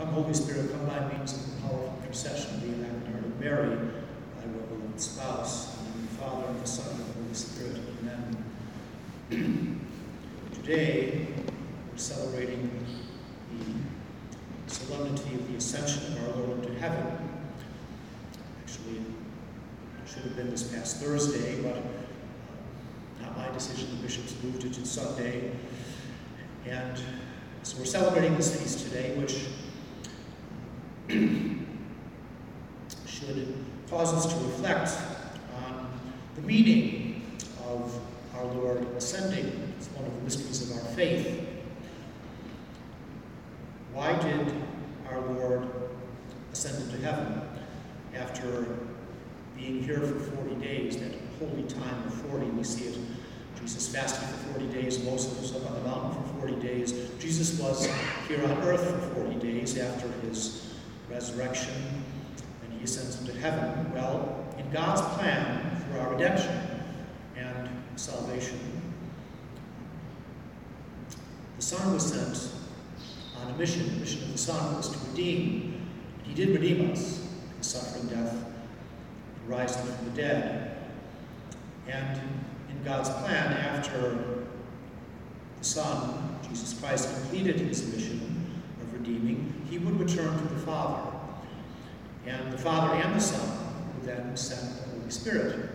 Come, Holy Spirit, come by means of the powerful intercession of the Immaculate Heart of Mary, thy beloved spouse, and the Father, and the Son, and the Holy Spirit. Amen. Today, we're celebrating the solemnity of the ascension of our Lord into heaven. Actually, it should have been this past Thursday, but uh, not my decision. The bishops moved it to Sunday. And so we're celebrating this feast today, which should cause us to reflect on the meaning of our Lord ascending. It's one of the mysteries of our faith. Why did our Lord ascend into heaven after being here for 40 days, that holy time of 40? We see it. Jesus fasted for 40 days, Moses was up on the mountain for 40 days. Jesus was here on earth for 40 days after his resurrection, and he ascends into heaven. Well, in God's plan for our redemption and salvation, the Son was sent on a mission. The mission of the Son was to redeem. And he did redeem us, his suffering, death, and rising from the dead. And in God's plan, after the Son, Jesus Christ, completed his mission of redeeming, he would return to the Father. And the Father and the Son would then send the Holy Spirit.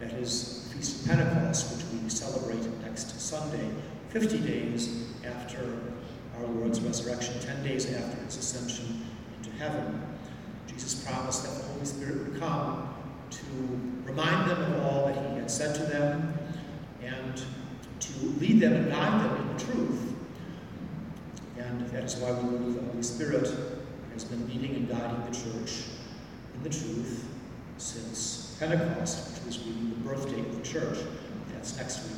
That is the Feast of Pentecost, which we celebrate next Sunday, 50 days after our Lord's resurrection, 10 days after his ascension into heaven. Jesus promised that the Holy Spirit would come to remind them of all that he had said to them and to lead them and guide them in the truth. And that is why we believe the Holy Spirit has been leading and guiding the church in the truth since Pentecost, which was really the birth date of the church. That's next week.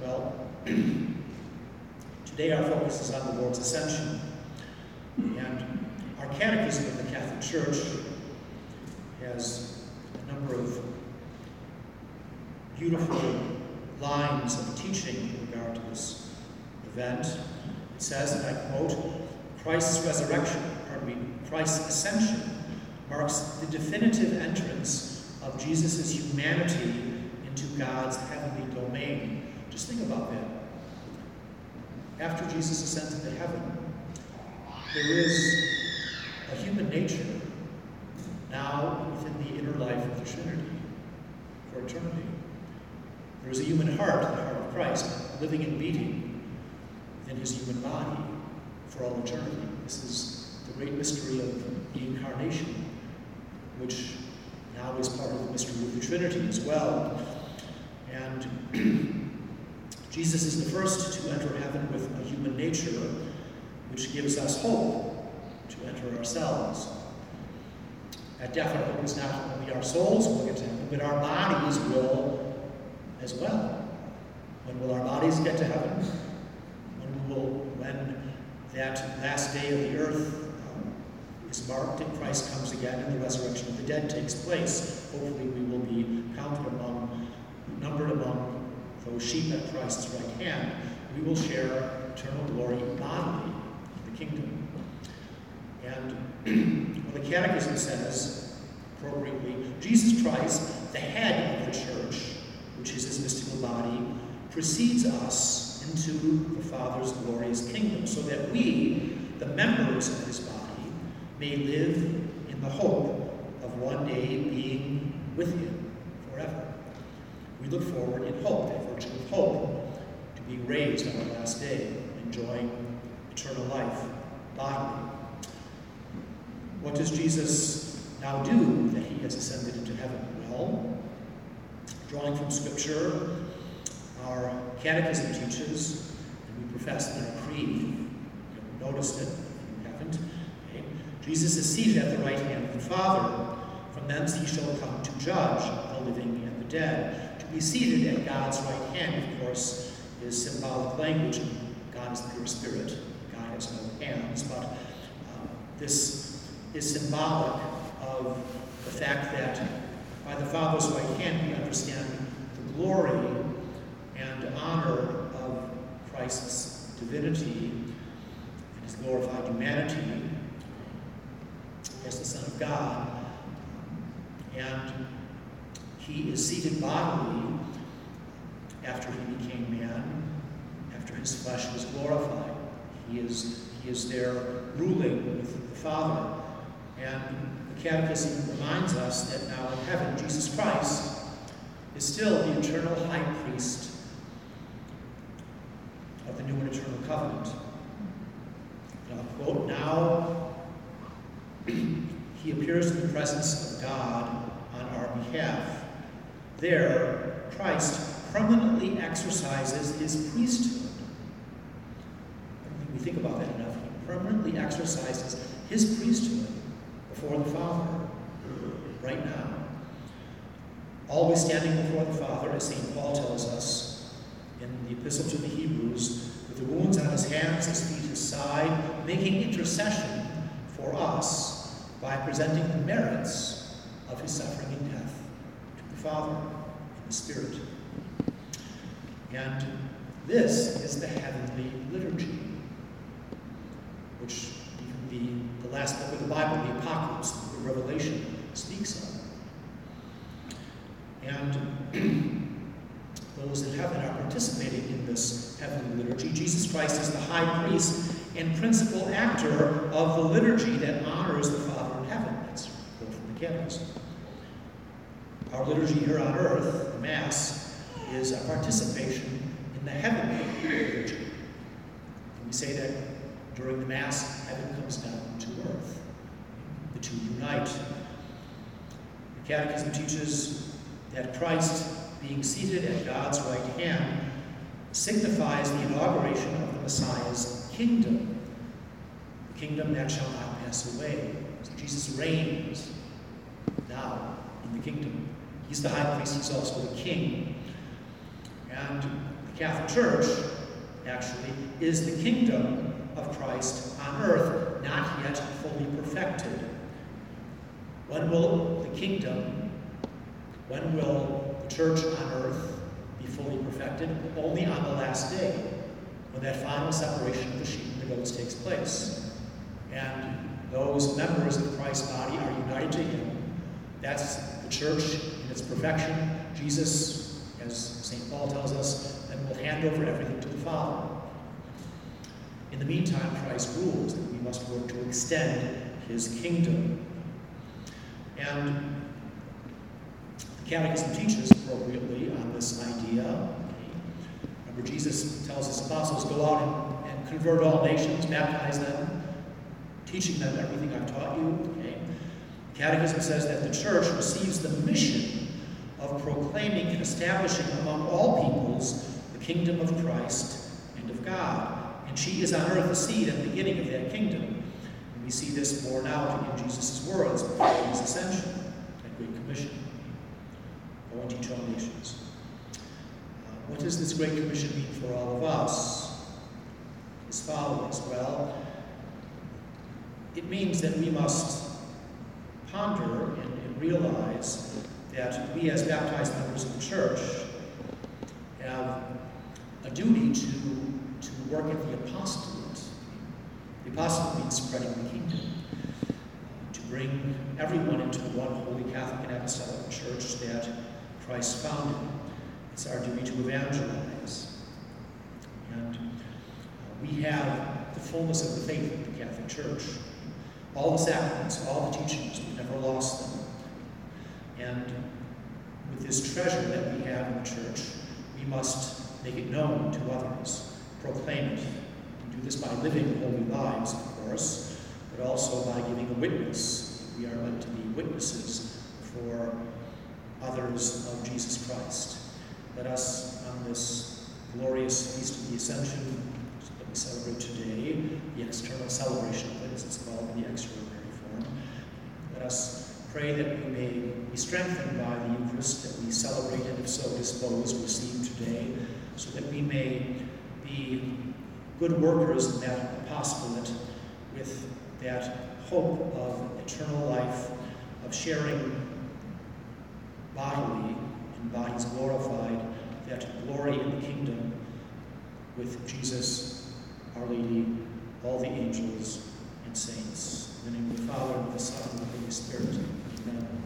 Well, today our focus is on the Lord's ascension. And our catechism of the Catholic Church has a number of beautiful lines of teaching in regard to this event. It says, and I quote, Christ's resurrection, pardon me, Christ's ascension marks the definitive entrance of Jesus' humanity into God's heavenly domain. Just think about that. After Jesus ascends into heaven, there is a human nature now within the inner life of the Trinity for eternity. There is a human heart, the heart of Christ, living and beating within his human body for all eternity. This is the great mystery of the incarnation, which now is part of the mystery of the Trinity as well. And Jesus is the first to enter heaven with a human nature, which gives us hope to enter ourselves. That definite hope is not only our souls will get to heaven, but our bodies will as well. When will our bodies get to heaven? That last day of the earth um, is marked and Christ comes again and the resurrection of the dead takes place. Hopefully we will be counted among, numbered among those sheep at Christ's right hand. We will share eternal glory bodily in the kingdom. And well, the Catechism says, appropriately, Jesus Christ, the head of the church, which is his mystical body, precedes us into the Father's glorious kingdom, so that we, the members of his body, may live in the hope of one day being with him forever. We look forward in hope, by virtue of hope, to be raised on the last day, enjoying eternal life bodily. What does Jesus now do that he has ascended into heaven? Well, drawing from Scripture, catechism teaches, and we profess in our creed, you noticed it, if you haven't, okay? Jesus is seated at the right hand of the Father. From thence he shall come to judge the living and the dead. To be seated at God's right hand, of course, is symbolic language. God is the pure spirit. God has no hands, but uh, this is symbolic of the fact that by the Father's right hand we understand the glory and honor of Christ's divinity and his glorified humanity as the Son of God. And he is seated bodily after he became man, after his flesh was glorified. He is, he is there ruling with the Father. And the Catechism reminds us that now in heaven, Jesus Christ is still the eternal high priest of the new and eternal covenant. And I'll quote now, he appears in the presence of God on our behalf. There, Christ permanently exercises his priesthood. I don't think we think about that enough. He permanently exercises his priesthood before the Father right now. Always standing before the Father, as St. Paul tells us in the Epistle to the Hebrews, the wounds on his hands, his feet, his side, making intercession for us by presenting the merits of his suffering and death to the Father in the Spirit. And this is the heavenly liturgy, which the, the last book of the Bible, the Apocalypse, the Revelation, speaks of. And those in heaven are participating in this heavenly liturgy. Jesus Christ is the high priest and principal actor of the liturgy that honors the Father in heaven. That's from the Catechism. Our liturgy here on earth, the Mass, is a participation in the heavenly liturgy. And we say that during the Mass, heaven comes down to earth. The two unite. The Catechism teaches that Christ, being seated at God's right hand, signifies the inauguration of the Messiah's kingdom, the kingdom that shall not pass away. So Jesus reigns now in the kingdom. He's the high priest, he's also the king. And the Catholic Church, actually, is the kingdom of Christ on earth, not yet fully perfected. When will the kingdom, when will the church on earth fully perfected? Only on the last day, when that final separation of the sheep and the goats takes place. And those members of Christ's body are united to Him. That's the church in its perfection. Jesus as St. Paul tells us, and will hand over everything to the Father. In the meantime, Christ rules, and we must work to extend his kingdom. And the Catechism teaches appropriately on this tells his apostles, go out and, and convert all nations, baptize them, teaching them everything I've taught you. Okay? The Catechism says that the church receives the mission of proclaiming and establishing among all peoples the kingdom of Christ and of God. And she is on earth the seed and beginning of that kingdom. And we see this borne out in Jesus' words before his ascension, that Great Commission. Go and teach all nations. What does this Great Commission mean for all of us, his followers? Well, it means that we must ponder and, and realize that we as baptized members of the church have a duty to, to work at the apostolate. The apostolate means spreading the kingdom, to bring everyone into the one holy Catholic and apostolic church that Christ founded. It's our duty to evangelize. And uh, we have the fullness of the faith of the Catholic Church. All the sacraments, all the teachings, we've never lost them. And with this treasure that we have in the church, we must make it known to others, proclaim it. We do this by living holy lives, of course, but also by giving a witness. We are meant to be witnesses for others of Jesus Christ. Let us, on this glorious feast of the Ascension that we celebrate today, the external celebration of it, as it's called in the extraordinary form, let us pray that we may be strengthened by the Eucharist that we celebrate and if so disposed receive today, so that we may be good workers in that apostolate with that hope of eternal life, of sharing bodily and bodies glorified, that glory in the kingdom with Jesus, Our Lady, all the angels and saints. In the name of the Father, and of the Son, and of the Holy Spirit. Amen.